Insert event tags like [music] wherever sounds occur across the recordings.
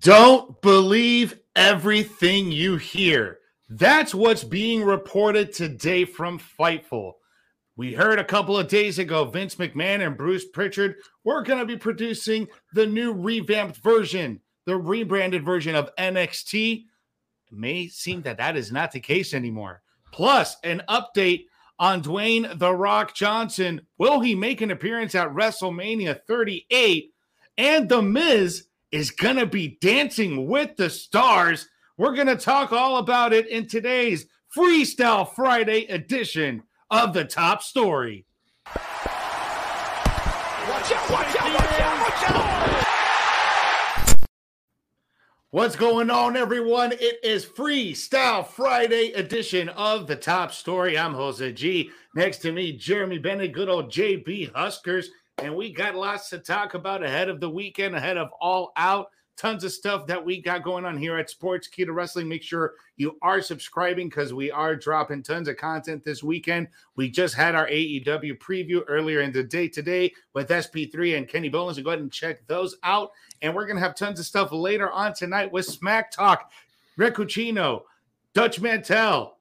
Don't believe everything you hear. That's what's being reported today from Fightful. We heard a couple of days ago Vince McMahon and Bruce Prichard were going to be producing the new revamped version, the rebranded version of NXT. It may seem that that is not the case anymore. Plus, an update on Dwayne The Rock Johnson. Will he make an appearance at WrestleMania 38? And The Miz is going to be dancing with the stars. We're going to talk all about it in today's Freestyle Friday edition of the top story. Watch out, watch out, watch out, watch out. What's going on, everyone? It is Freestyle Friday edition of the top story. I'm Jose G. Next to me, Jeremy Bennett, good old JB Huskers. And we got lots to talk about ahead of the weekend, ahead of All Out. Tons of stuff that we got going on here at Sportskeeda Wrestling. Make sure you are subscribing because we are dropping tons of content this weekend. We just had our AEW preview earlier in the day today with SP3 and Kenny Bolin. So go ahead and check those out. And we're going to have tons of stuff later on tonight with Smack Talk, Rick Ucchino, Dutch Mantell.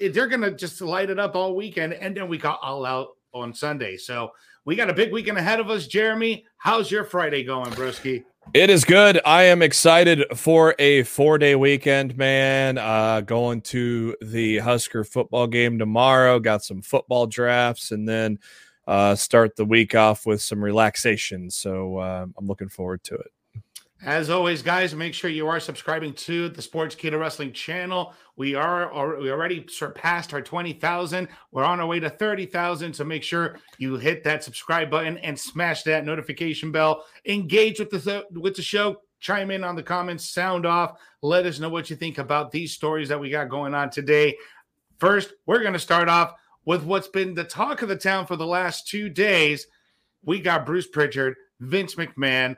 They're going to just light it up all weekend. And then we got All Out on Sunday. So we got a big weekend ahead of us, Jeremy. How's your Friday going, Broski? It is good. I am excited for a four day weekend, man. Uh, going to the Husker football game tomorrow. Got some football drafts, and then uh, start the week off with some relaxation. So uh, I'm looking forward to it. As always, guys, make sure you are subscribing to the Sportskeeda Wrestling channel. We are we already surpassed our 20,000. We're on our way to 30,000. So make sure you hit that subscribe button and smash that notification bell. Engage with the with the show. Chime in on the comments, sound off. Let us know what you think about these stories that we got going on today. First, we're going to start off with what's been the talk of the town for the last two days. We got Bruce Prichard, Vince McMahon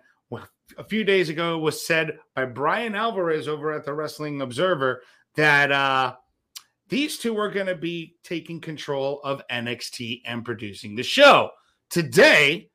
a few days ago was said by Bryan Alvarez over at the Wrestling Observer that uh, these two are going to be taking control of NXT and producing the show. Today,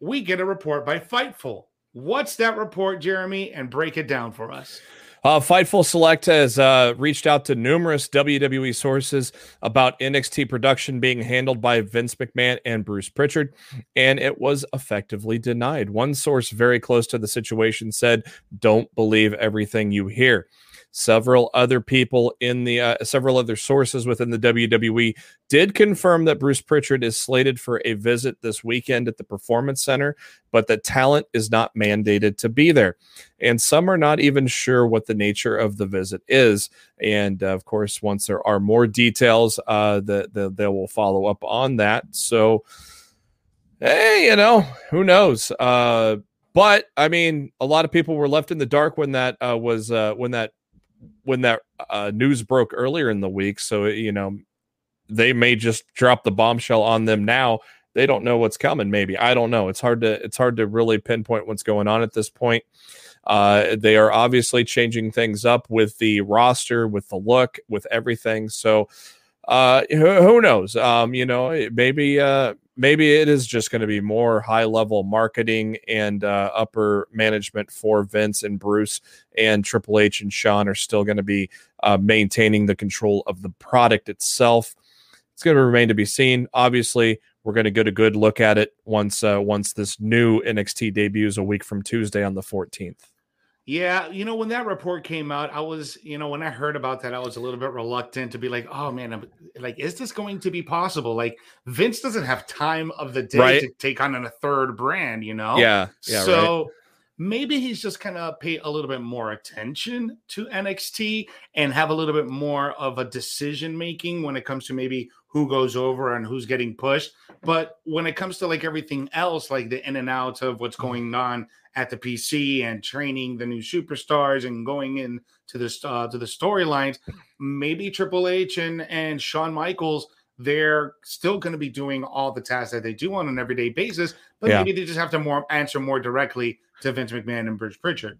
we get a report by Fightful. What's that report, Jeremy? And break it down for us. Uh, Fightful Select has uh, reached out to numerous WWE sources about NXT production being handled by Vince McMahon and Bruce Prichard, and it was effectively denied. One source very close to the situation said, Don't believe everything you hear. Several other people in the uh, several other sources within the WWE did confirm that Bruce Prichard is slated for a visit this weekend at the Performance Center, but that talent is not mandated to be there. And some are not even sure what the nature of the visit is. And uh, of course, once there are more details, uh, the, the, they will follow up on that. So, hey, you know, who knows? Uh, but I mean, a lot of people were left in the dark when that uh, was uh, when that when that uh, news broke earlier in the week. So, you know, they may just drop the bombshell on them now. They don't know what's coming. Maybe I don't know. It's hard to it's hard to really pinpoint what's going on at this point. Uh, they are obviously changing things up with the roster, with the look, with everything. So, uh, who, who knows? Um, you know, maybe uh, maybe it is just going to be more high level marketing and uh, upper management for Vince and Bruce and Triple H and Shawn are still going to be uh, maintaining the control of the product itself. It's going to remain to be seen. Obviously, we're going to get a good look at it once uh, once this new NXT debuts a week from Tuesday on the 14th. Yeah, you know, when that report came out, I was, you know, when I heard about that, I was a little bit reluctant to be like, oh man, I'm, like, is this going to be possible? Like, Vince doesn't have time of the day right. to take on a third brand, you know? Yeah. yeah so right. maybe he's just kind of pay a little bit more attention to NXT and have a little bit more of a decision making when it comes to maybe who goes over and who's getting pushed. But when it comes to like everything else, like the in and out of what's mm-hmm. going on at the PC and training the new superstars and going in to the uh, to the storylines, maybe Triple H and and Shawn Michaels they're still going to be doing all the tasks that they do on an everyday basis, but yeah. maybe they just have to more answer more directly to Vince McMahon and Bruce Prichard.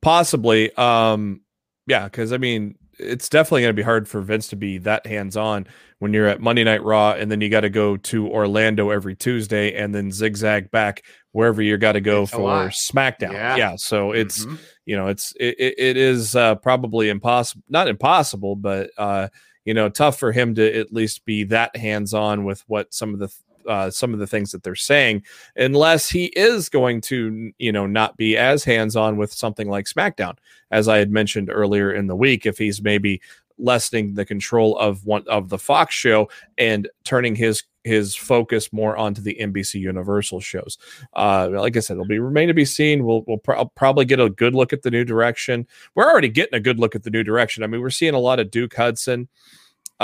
Possibly, um, yeah, because I mean, it's definitely going to be hard for Vince to be that hands on when you're at Monday Night Raw and then you got to go to Orlando every Tuesday and then zigzag back wherever you got to go It's for. SmackDown. Yeah. Yeah. so it's Mhm. you know it's it, it- it is uh, probably impossible, not impossible, but uh, you know tough for him to at least be that hands on with what some of the uh, some of the things that they're saying, unless he is going to you know not be as hands on with something like SmackDown, as I had mentioned earlier in the week. If he's maybe lessening the control of one of the Fox show and turning his his focus more onto the NBC Universal shows. Uh, like I said, it'll be remain to be seen. We'll we'll pro- probably get a good look at the new direction. We're already getting a good look at the new direction. I mean, we're seeing a lot of Duke Hudson. Uh,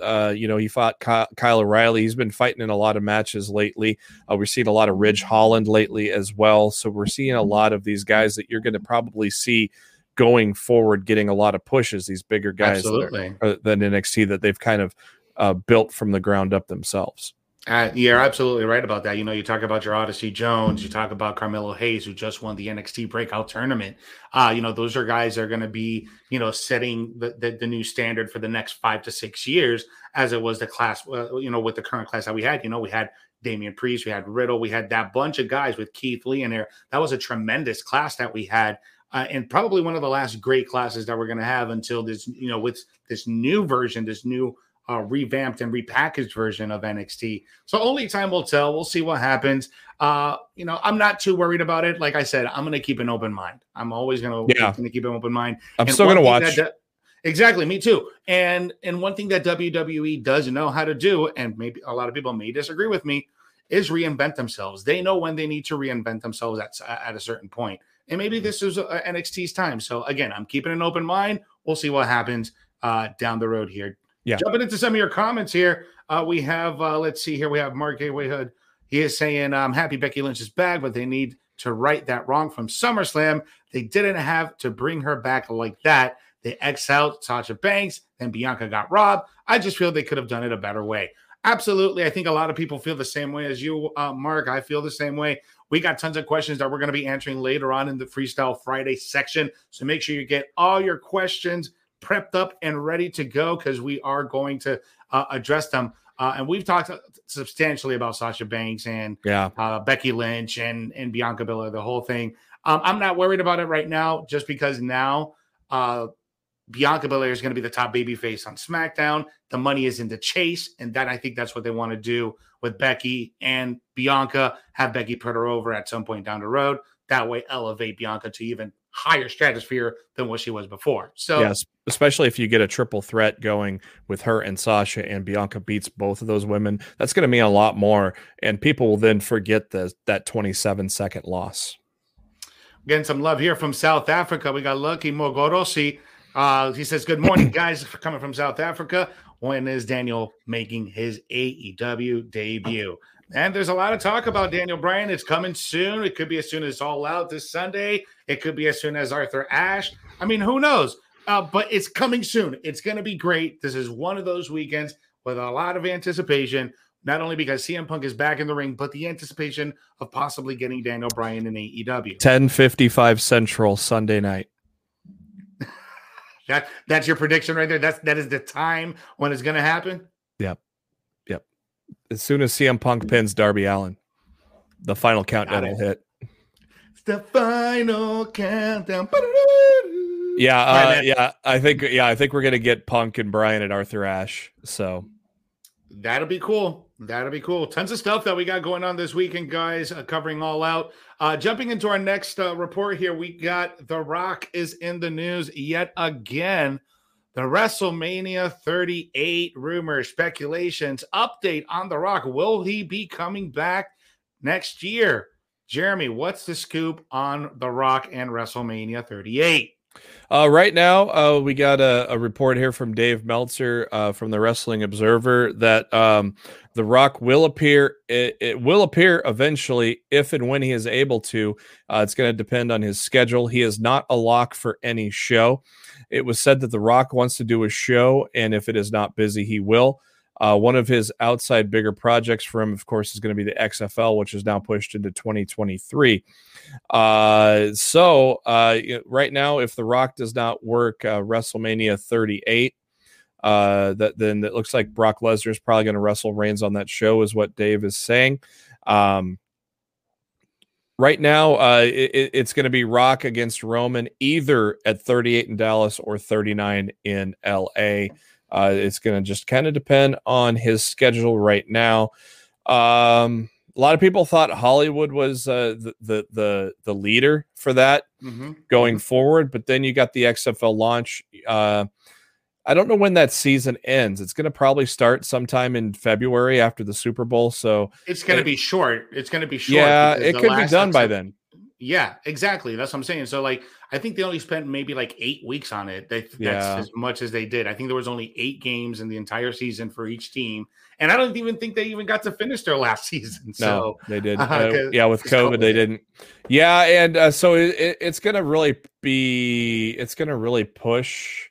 uh, you know, he fought Ky- Kyle O'Reilly. He's been fighting in a lot of matches lately. Uh, we're seeing a lot of Ridge Holland lately as well. So we're seeing a lot of these guys that you're going to probably see going forward, getting a lot of pushes. These bigger guys that are- Absolutely. uh, than NXT that they've kind of uh, built from the ground up themselves. Uh, you're absolutely right about that. You know, you talk about your Odyssey Jones, you talk about Carmelo Hayes, who just won the NXT Breakout Tournament. Uh, you know, those are guys that are going to be, you know, setting the, the the new standard for the next five to six years, as it was the class, uh, you know, with the current class that we had. You know, we had Damian Priest, we had Riddle, we had that bunch of guys with Keith Lee in there. That was a tremendous class that we had. Uh, and probably one of the last great classes that we're going to have until this, you know, with this new version, this new uh, revamped and repackaged version of NXT. So only time will tell. We'll see what happens. Uh, you know, I'm not too worried about it. Like I said, I'm going to keep an open mind. I'm always going to Yeah. keep an open mind. I'm And still going to watch. that- exactly, me too. And and one thing that WWE does know how to do, and maybe a lot of people may disagree with me, is reinvent themselves. They know when they need to reinvent themselves at at a certain point. And maybe this is uh, NXT's time. So again, I'm keeping an open mind. We'll see what happens uh, down the road here. Yeah. Jumping into some of your comments here, uh, we have uh, let's see here. We have Mark A. Hood. He is saying, "I'm happy Becky Lynch is back, but they need to right that wrong from SummerSlam. They didn't have to bring her back like that. They exiled Sasha Banks, then Bianca got robbed. I just feel they could have done it a better way. Absolutely. I think a lot of people feel the same way as you, uh, Mark. I feel the same way. We got tons of questions that we're going to be answering later on in the Freestyle Friday section. So make sure you get all your questions prepped up and ready to go because we are going to uh, address them. Uh, and we've talked substantially about Sasha Banks and Yeah. uh, Becky Lynch and and Bianca Belair, the whole thing. Um, I'm not worried about it right now, just because now uh, Bianca Belair is going to be the top baby face on SmackDown. The money is in the chase, and that I think that's what they want to do with Becky and Bianca. Have Becky put her over at some point down the road. That way, elevate Bianca to even higher stratosphere than what she was before. So Yes, especially if you get a triple threat going with her and Sasha, and Bianca beats both of those women. That's going to mean a lot more, and people will then forget the that 27 second loss. Getting some love here from South Africa. We got Lucky Mogorosi. Uh, he says, Good morning, [clears throat] guys, for coming from South Africa. When is Daniel making his AEW debut? And there's a lot of talk about Daniel Bryan. It's coming soon. It could be as soon as All Out this Sunday. It could be as soon as Arthur Ashe. I mean, who knows? Uh, but it's coming soon. It's going to be great. This is one of those weekends with a lot of anticipation, not only because CM Punk is back in the ring, but the anticipation of possibly getting Daniel Bryan in AEW. 10:55 Central Sunday night. [laughs] That that's your prediction right there. That's that is the time when it's going to happen. As soon as CM Punk pins Darby Allin, the final countdown will hit. It's the final countdown. Yeah, uh, yeah. I think yeah, I think we're gonna get Punk and Bryan at Arthur Ashe. So That'll be cool. That'll be cool. Tons of stuff that we got going on this weekend, guys. Uh, covering all out. Uh, jumping into our next uh, report here, we got The Rock is in the news yet again. The WrestleMania 38 rumors, speculations, update on The Rock. Will he be coming back next year? Jeremy, what's the scoop on The Rock and WrestleMania 38? Uh, right now, uh, we got a, a report here from Dave Meltzer uh, from the Wrestling Observer that um, The Rock will appear. It, it will appear eventually if and when he is able to. Uh, it's going to depend on his schedule. He is not a lock for any show. It was said that The Rock wants to do a show, and if it is not busy, he will. Uh, one of his outside bigger projects for him, of course, is going to be the XFL, which is now pushed into 2023. Uh, so uh, right now, if The Rock does not work uh, WrestleMania 38, uh, that then it looks like Brock Lesnar is probably going to wrestle Reigns on that show, is what Dave is saying. Um, right now, uh, it, it's going to be Rock against Roman, either at 38 in Dallas or 39 in LA. Uh, it's going to just kind of depend on his schedule right now. Um, a lot of people thought Hollywood was uh, the, the, the the leader for that mm-hmm. going mm-hmm. forward, but then you got the XFL launch. Uh, I don't know when that season ends. It's going to probably start sometime in February after the Super Bowl. So it's going to be short. It's going to be short. Yeah, it could be done by then. Yeah, exactly. That's what I'm saying. So like, I think they only spent maybe like eight weeks on it. They, that's yeah. as much as they did. I think there was only eight games in the entire season for each team, and I don't even think they even got to finish their [laughs] last season. So no, they did. Uh, uh, yeah, with COVID, COVID, they didn't. Yeah, and uh, so it, it's going to really be. It's going to really push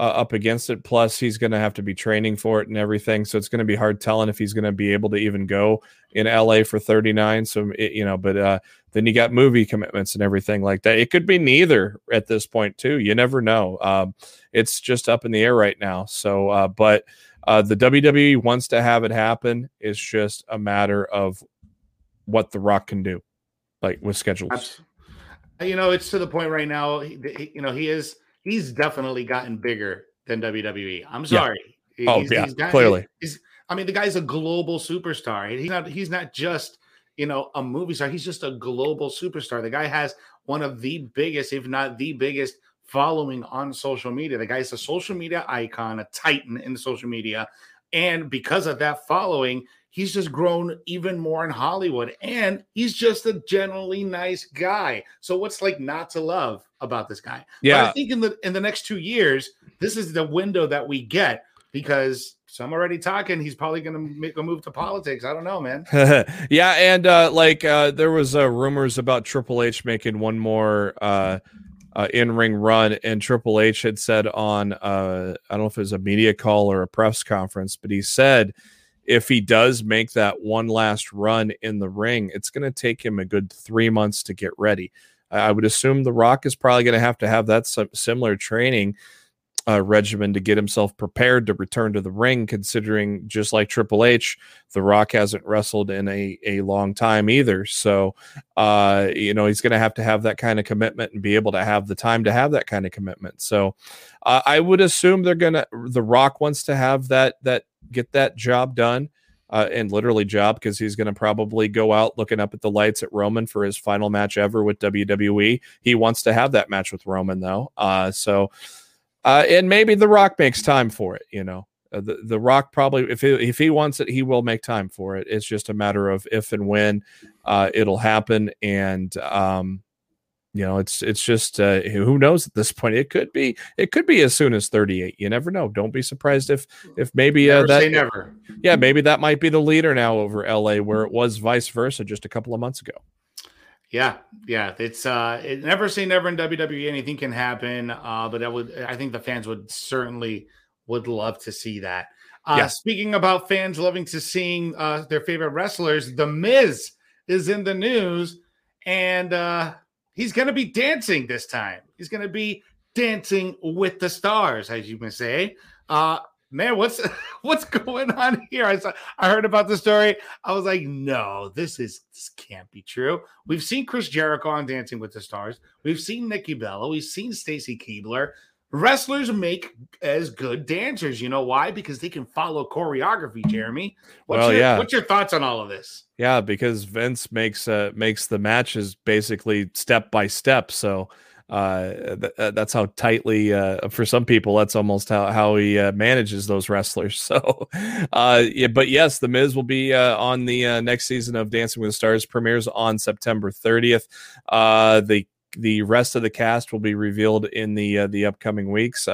uh, up against it. Plus, he's going to have to be training for it and everything. So it's going to be hard telling if he's going to be able to even go in LA for 39. So, it, you know, but uh, then you got movie commitments and everything like that. It could be neither at this point, too. You never know. Um, it's just up in the air right now. So, uh, but uh, the WWE wants to have it happen. It's just a matter of what The Rock can do, like with schedules. You know, it's to the point right now. You know, he is he's definitely gotten bigger than WWE. I'm sorry. Yeah. Oh he's, yeah, he's got, clearly. He's, I mean, the guy's a global superstar. He's not. He's not just you know a movie star. He's just a global superstar. The guy has one of the biggest, if not the biggest, following on social media. The guy's a social media icon, a titan in social media, and because of that following, he's just grown even more in Hollywood. And he's just a generally nice guy. So what's like not to love about this guy? Yeah. But I think in the in the next two years, this is the window that we get because some already talking. He's probably going to make a move to politics. I don't know man. [laughs] Yeah and uh like uh there was uh rumors about triple h making one more uh uh, in-ring run and triple h had said on uh i don't know if it was a media call or a press conference but he said if he does make that one last run in the ring, it's going to take him a good three months to get ready. I would assume The Rock is probably going to have to have that similar training uh, regimen to get himself prepared to return to the ring, considering just like Triple H, The Rock hasn't wrestled in a, a long time either. So, uh, you know, he's going to have to have that kind of commitment and be able to have the time to have that kind of commitment. So, uh, I would assume they're going to, The Rock wants to have that, that get that job done. Uh, and literally job because he's going to probably go out looking up at the lights at Roman for his final match ever with WWE. He wants to have that match with Roman though. Uh, so, uh, and maybe The Rock makes time for it. You know, uh, the the Rock probably if he, if he wants it, he will make time for it. It's just a matter of if and when uh, it'll happen. And um, you know it's it's just uh, who knows at this point it could be it could be as soon as 38 you never know don't be surprised if if maybe uh, that never yeah maybe that might be the leader now over la where it was vice versa just a couple of months ago yeah yeah it's uh it, never say never in wwe anything can happen uh but I would i think the fans would certainly would love to see that uh yeah. speaking about fans loving to seeing uh their favorite wrestlers the miz is in the news and uh he's going to be dancing this time. He's going to be dancing with the stars, as you may say. Uh, man, what's [laughs] what's going on here? I saw, I heard about the story. I was like, no, this is this can't be true. We've seen Chris Jericho on Dancing with the Stars. We've seen Nikki Bella. We've seen Stacy Keibler. Wrestlers make as good dancers. You know why? Because they can follow choreography. Jeremy, what's well, your, yeah. What's your thoughts on all of this? Yeah, because Vince makes uh, makes the matches basically step by step. So uh, th- uh, that's how tightly uh, for some people that's almost how how he uh, manages those wrestlers. [laughs] So, uh, yeah, but yes, the Miz will be on the next season of Dancing with the Stars premieres on September 30th. Uh, the the rest of the cast will be revealed in the the upcoming weeks.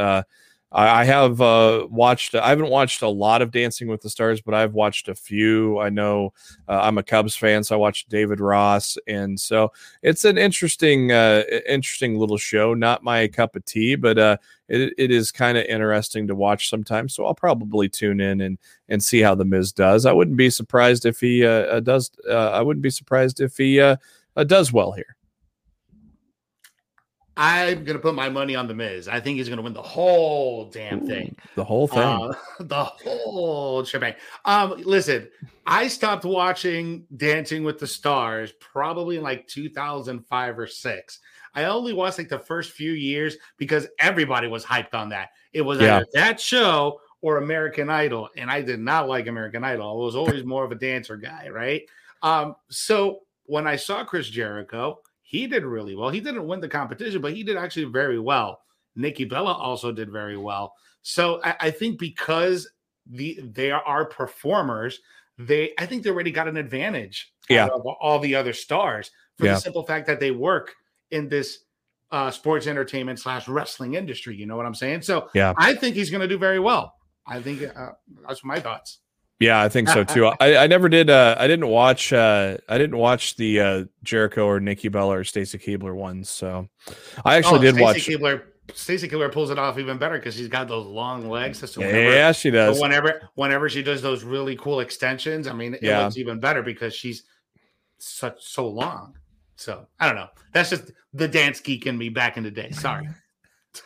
I, I have uh, watched. I haven't watched a lot of Dancing with the Stars, but I've watched a few. I know uh, I'm a Cubs fan, so I watched David Ross, and so it's an interesting, uh, interesting little show. Not my cup of tea, but uh, it, it is kind of interesting to watch sometimes. So I'll probably tune in and and see how the Miz does. I wouldn't be surprised if he uh, uh does. I wouldn't be surprised if he does well here. I'm gonna put my money on the Miz. I think he's gonna win the whole damn Ooh, thing. the whole thing. Uh, [laughs] the whole shebang. Um, listen, I stopped watching Dancing with the Stars probably in like 2005 or six. I only watched like the first few years because everybody was hyped on that. It was Yeah. either that show or American Idol, and I did not like American Idol. I was always more of a dancer guy, right? Um, so when I saw Chris Jericho, he did really well. He didn't win the competition, but he did actually very well. Nikki Bella also did very well. So I, I think because the they are performers, they I think they already got an advantage Yeah. all the other stars for Yeah. the simple fact that they work in this uh sports entertainment slash wrestling industry. You know what I'm saying? So Yeah. I think he's going to do very well. I think uh, that's my thoughts. Yeah, I think so too. I, I never did. Uh, I didn't watch. Uh, I didn't watch the uh, Jericho or Nikki Bella or Stacy Keibler ones. So I actually Oh, did Stacey watch. Keibler. Stacy Keibler pulls it off even better because she's got those long legs. So Yeah, she does. whenever whenever she does those really cool extensions, I mean, it Yeah. looks even better because she's such so long. So I don't know. That's just the dance geek in me back in the day. Sorry.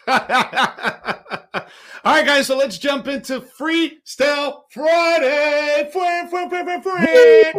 [laughs] All right, guys. So let's jump into Freestyle Friday. Free, free, free, free, free.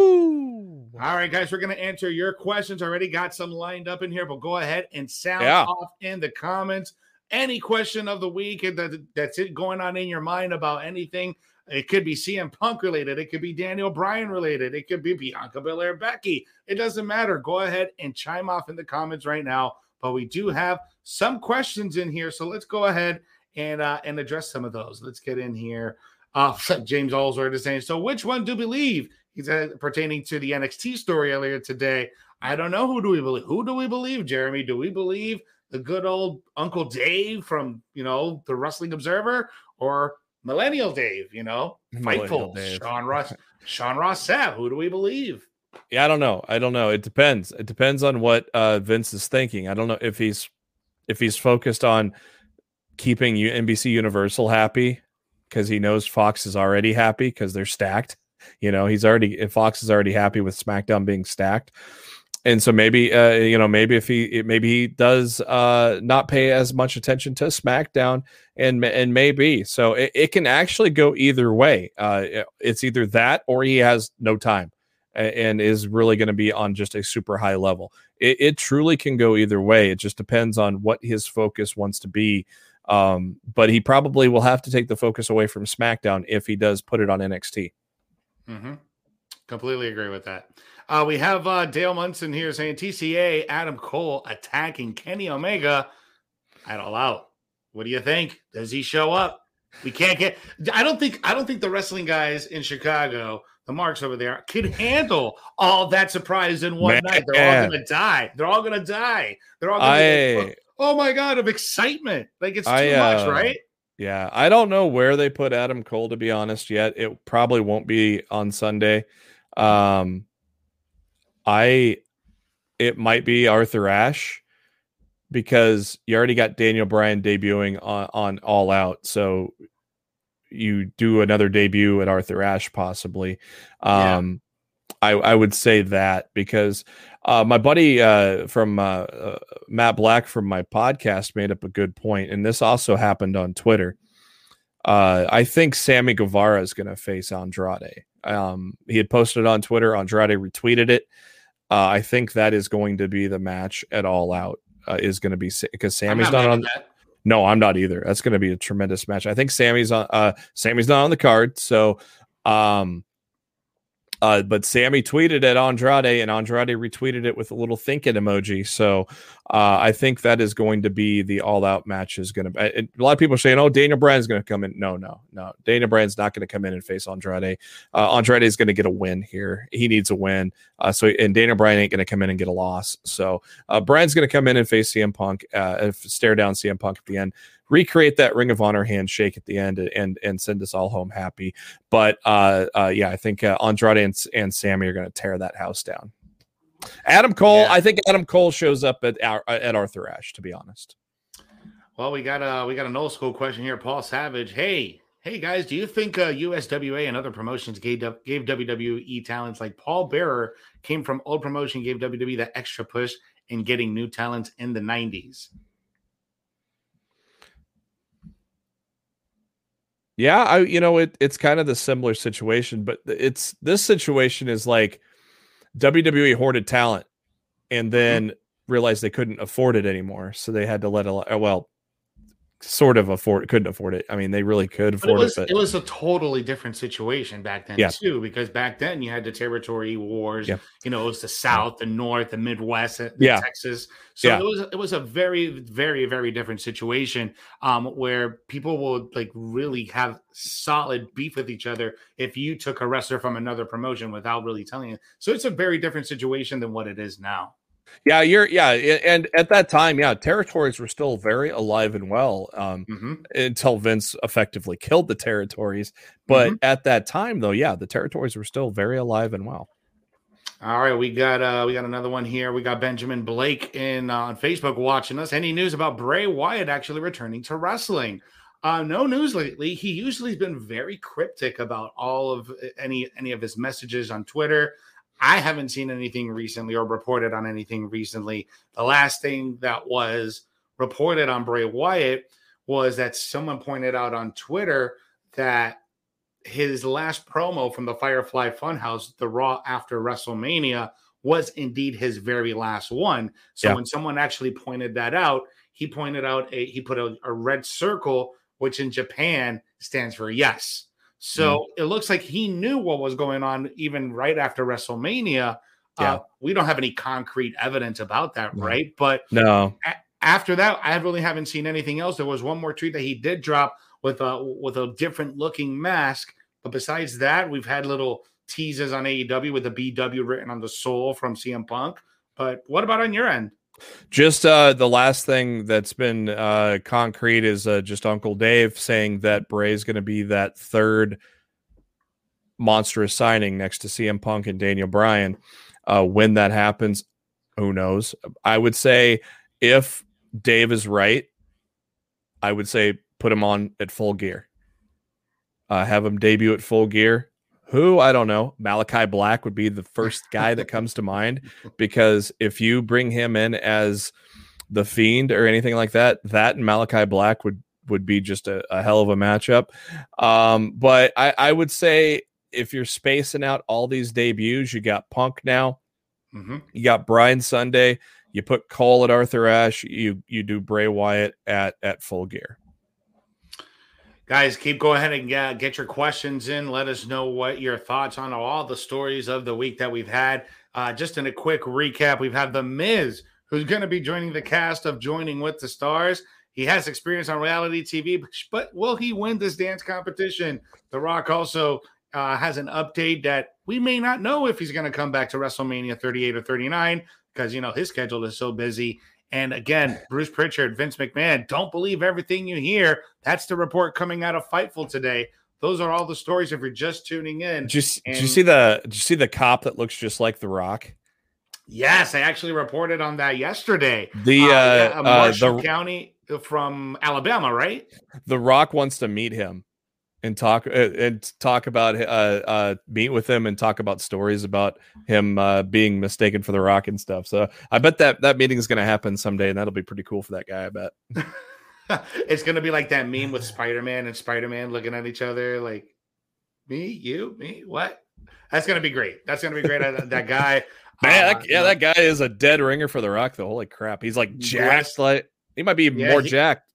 All right, guys, we're going to answer your questions. Already got some lined up in here, but go ahead and sound Yeah. off in the comments any question of the week that, that's it going on in your mind about anything. It could be CM Punk related. It could be Daniel Bryan related. It could be Bianca Belair, Becky. It doesn't matter. Go ahead and chime off in the comments right now. But we do have some questions in here, so let's go ahead and uh, and address some of those. Let's get in here. [laughs] Uh, James Allsworth is saying, so which one do we believe? He's uh, pertaining to the NXT story earlier today. I don't know. Who do we believe? Who do we believe, Jeremy? Do we believe the good old Uncle Dave from, you know, the Wrestling Observer or Millennial Dave, you know, Millennial Fightful, Dave. Sean Ross, Sean Ross Sapp? Who do we believe? Yeah, I don't know. I don't know. It depends. It depends on what uh, Vince is thinking. I don't know if he's if he's focused on keeping NBC Universal happy because he knows Fox is already happy because they're stacked. You know, he's already Fox is already happy with SmackDown being stacked. And so maybe uh, you know maybe if he maybe he does uh, not pay as much attention to SmackDown and and maybe so it, it can actually go either way. Uh, it's either that or he has no time and is really going to be on just a super high level. It, it truly can go either way. It just depends on what his focus wants to be. Um, but he probably will have to take the focus away from SmackDown if he does put it on NXT. Mm-hmm. Completely agree with that. Uh, we have uh, Dale Munson here saying TCA Adam Cole attacking Kenny Omega at all out. What do you think? Does he show up? We can't get. I don't think. I don't think the wrestling guys in Chicago, the marks over there, can handle all that surprise in one night. They're all gonna die. They're all gonna die. They're all gonna. I like, oh my god! Of excitement, like it's too I, much, uh, right? Yeah, I don't know where they put Adam Cole to be honest yet. It probably won't be on Sunday. Um I it might be Arthur Ashe because you already got Daniel Bryan debuting on, on All Out. So you do another debut at Arthur Ashe possibly. Yeah. Um I I would say that because uh, my buddy uh, from uh, uh, Matt Black from my podcast made up a good point, and this also happened on Twitter. Uh, I think Sammy Guevara is going to face Andrade. Um, he had posted on Twitter. Andrade retweeted it. Uh, I think that is going to be the match at All Out. Uh, is going to be because Sammy's not not on. that. No, I'm not either. That's going to be a tremendous match. I think Sammy's on. Uh, Sammy's not on the card, so um, uh, but Sammy tweeted at Andrade, and Andrade retweeted it with a little thinking emoji. So uh, I think that is going to be the all-out match. Is going to. A lot of people are saying, "Oh, Daniel Bryan's going to come in." No, no, no. Daniel Bryan's not going to come in and face Andrade. Uh, Andrade is going to get a win here. He needs a win. Uh, so and Daniel Bryan ain't going to come in and get a loss. So uh, Bryan's going to come in and face CM Punk, uh, stare down CM Punk at the end. Recreate that Ring of Honor handshake at the end and and send us all home happy. But uh, uh yeah, I think uh, Andrade and, and Sammy are going to tear that house down. Adam Cole, yeah. I think Adam Cole shows up at at Arthur Ashe. To be honest. Well, we got a we got an old school question here. Paul Savage. Hey, hey guys, do you think uh, USWA and other promotions gave gave WWE talents like Paul Bearer came from old promotion, gave WWE that extra push in getting new talents in the '90s? Yeah, I you know it it's kind of the similar situation, but it's this situation is like WWE hoarded talent and mm-hmm. then mm-hmm. realized they couldn't afford it anymore, so they had to let a well sort of afford couldn't afford it. I mean, they really could afford but it, was, it. But... it was a totally different situation back then yeah. too, because back then you had the territory wars. Yeah. You know, it was the South, the North, the Midwest, the yeah. Texas. So yeah. it was it was a very, very, very different situation um, where people would like really have solid beef with each other if you took a wrestler from another promotion without really telling you. So it's a very different situation than what it is now. Yeah, you're yeah, and at that time, yeah, territories were still very alive and well um, mm-hmm. until Vince effectively killed the territories. But mm-hmm. at that time, though, yeah, the territories were still very alive and well. All right, we got uh we got another one here. We got Benjamin Blake in uh, on Facebook watching us. Any news about Bray Wyatt actually returning to wrestling? Uh, no news lately. He usually has been very cryptic about all of any any of his messages on Twitter. I haven't seen anything recently or reported on anything recently. The last thing that was reported on Bray Wyatt was that someone pointed out on Twitter that his last promo from the Firefly Funhouse, the Raw after WrestleMania, was indeed his very last one. So yeah. when someone actually pointed that out, he pointed out a he put a, a red circle, which in Japan stands for yes. So mm. it looks like he knew what was going on even right after WrestleMania. Yeah. Uh, we don't have any concrete evidence about that, no. right? But no. A- after that, I really haven't seen anything else. There was one more tweet that he did drop with a with a different looking mask, but besides that, we've had little teases on AEW with the BW written on the sole from CM Punk. But what about on your end? Just uh, the last thing that's been uh, concrete is uh, just Uncle Dave saying that Bray is going to be that third monstrous signing next to CM Punk and Daniel Bryan. Uh, when that happens, who knows? I would say if Dave is right, I would say put him on at full gear. Uh, have him debut at full gear. Who I don't know. Malakai Black would be the first guy that comes to mind [laughs] because if you bring him in as the fiend or anything like that, that and Malakai Black would would be just a, a hell of a matchup. Um, but I, I would say if you're spacing out all these debuts, you got Punk now, mm-hmm. you got Bryan Sunday, you put Cole at Arthur Ashe, you you do Bray Wyatt at at full gear guys keep going ahead and get, get your questions in. Let us know what your thoughts on all the stories of the week that we've had. Uh, just in a quick recap we've had the miz who's going to be joining the cast of joining with the stars. He has experience on reality tv but will he win this dance competition? The rock also uh, has an update that we may not know if he's going to come back to wrestlemania 38 or 39 because you know his schedule is so busy and again, [laughs] Bruce Prichard, Vince McMahon, don't believe everything you hear. That's the report coming out of Fightful today. Those are all the stories if you're just tuning in. Did you, and, did you see the did you see the cop that looks just like The Rock? Yes, I actually reported on that yesterday. The uh, uh, uh Marshall uh, County from Alabama, right? The Rock wants to meet him and talk uh, and talk about uh, uh, meet with him and talk about stories about him uh, being mistaken for the Rock and stuff. So I bet that that meeting is going to happen someday, and that'll be pretty cool for that guy. I bet [laughs] it's going to be like that meme with Spider Man and Spider Man looking at each other, like me, you, me, what? That's going to be great. That's going to be great. that guy. [laughs] Man, that, yeah, that guy is a dead ringer for the Rock. The holy crap, he's like jacked. Like he might be yeah, more he, jacked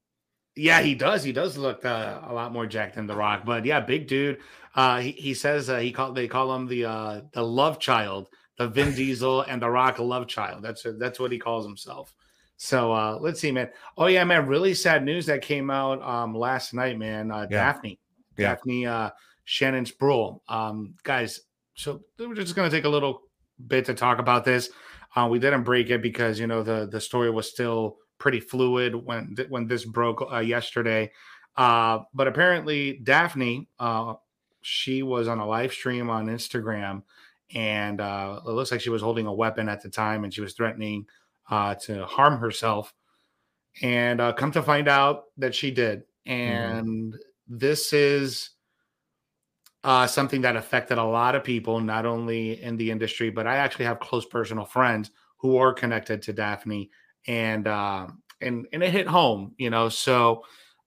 yeah, he does. He does look uh, a lot more jacked than The Rock, but yeah, big dude. Uh, he, he says uh, he call they call him the uh, the love child, the Vin [laughs] Diesel and The Rock love child. That's that's what he calls himself. So uh, let's see, man. Oh yeah, man. Really sad news that came out um, last night, man. Uh, yeah. Daffney, yeah. Daffney uh, Shannon Spruill. Um, guys, so we're just gonna take a little bit to talk about this. Uh, we didn't break it because you know the the story was still pretty fluid when when this broke uh, yesterday. Uh, but apparently, Daffney, uh, she was on a live stream on Instagram, and uh, it looks like she was holding a weapon at the time, and she was threatening uh, to harm herself. And uh, come to find out that she did, mm-hmm. and mm-hmm. this is uh, something that affected a lot of people, not only in the industry, but I actually have close personal friends who are connected to Daffney, and uh, and and it hit home, you know. So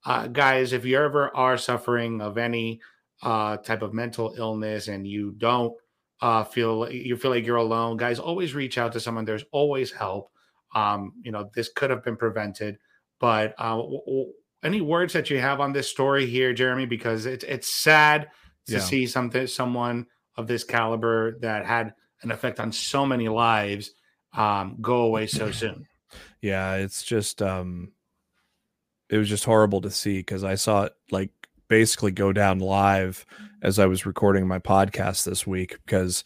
uh, guys, if you ever are suffering of any uh, type of mental illness and you don't uh, feel you feel like you're alone, guys, always reach out to someone. There's always help. Um, you know, this could have been prevented. But uh, w- w- any words that you have on this story here, Jeremy? Because it's it's sad to yeah. see something someone of this caliber that had an effect on so many lives um, go away so soon. Yeah, it's just um, it was just horrible to see because I saw it like basically go down live as I was recording my podcast this week because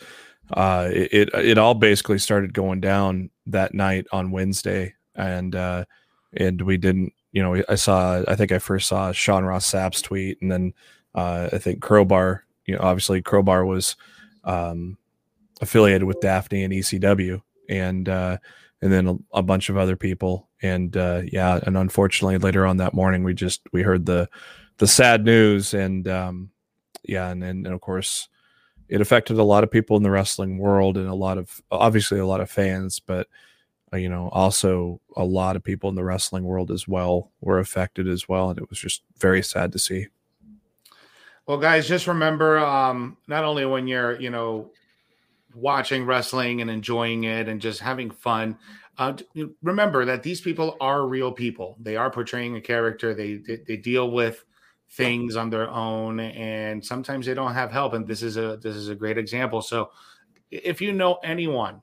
uh, it, it, it all basically started going down that night on Wednesday and uh, and we didn't you know I saw I think I first saw Sean Ross Sapp's tweet and then uh, I think Crowbar you know obviously Crowbar was um, affiliated with Daffney and ECW and uh, and then a, a bunch of other people and uh, yeah, and unfortunately later on that morning we just we heard the the sad news and um, yeah, and, and and of course it affected a lot of people in the wrestling world and a lot of obviously a lot of fans, but uh, you know also a lot of people in the wrestling world as well were affected as well, and it was just very sad to see. Well, guys, just remember, um, not only when you're, you know, watching wrestling and enjoying it and just having fun, uh, remember that these people are real people. They are portraying a character. They, they, they deal with things on their own, and sometimes they don't have help. And this is a this is a great example. So, if you know anyone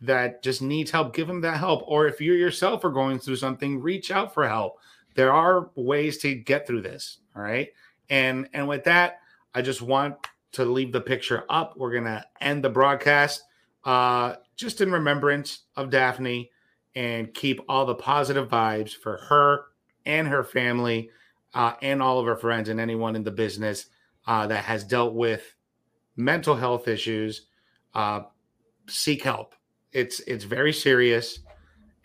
that just needs help, give them that help. Or if you yourself are going through something, reach out for help. There are ways to get through this. All right, and and with that, I just want to leave the picture up. We're gonna end the broadcast. Uh, just in remembrance of Daffney and keep all the positive vibes for her and her family uh, and all of her friends and anyone in the business uh, that has dealt with mental health issues. Uh, seek help. It's it's very serious.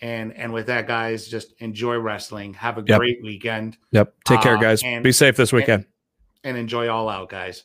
And and with that, guys, just enjoy wrestling. Have a yep. great weekend. Yep. Take care, uh, guys. And, Be safe this weekend. And, and enjoy all out, guys.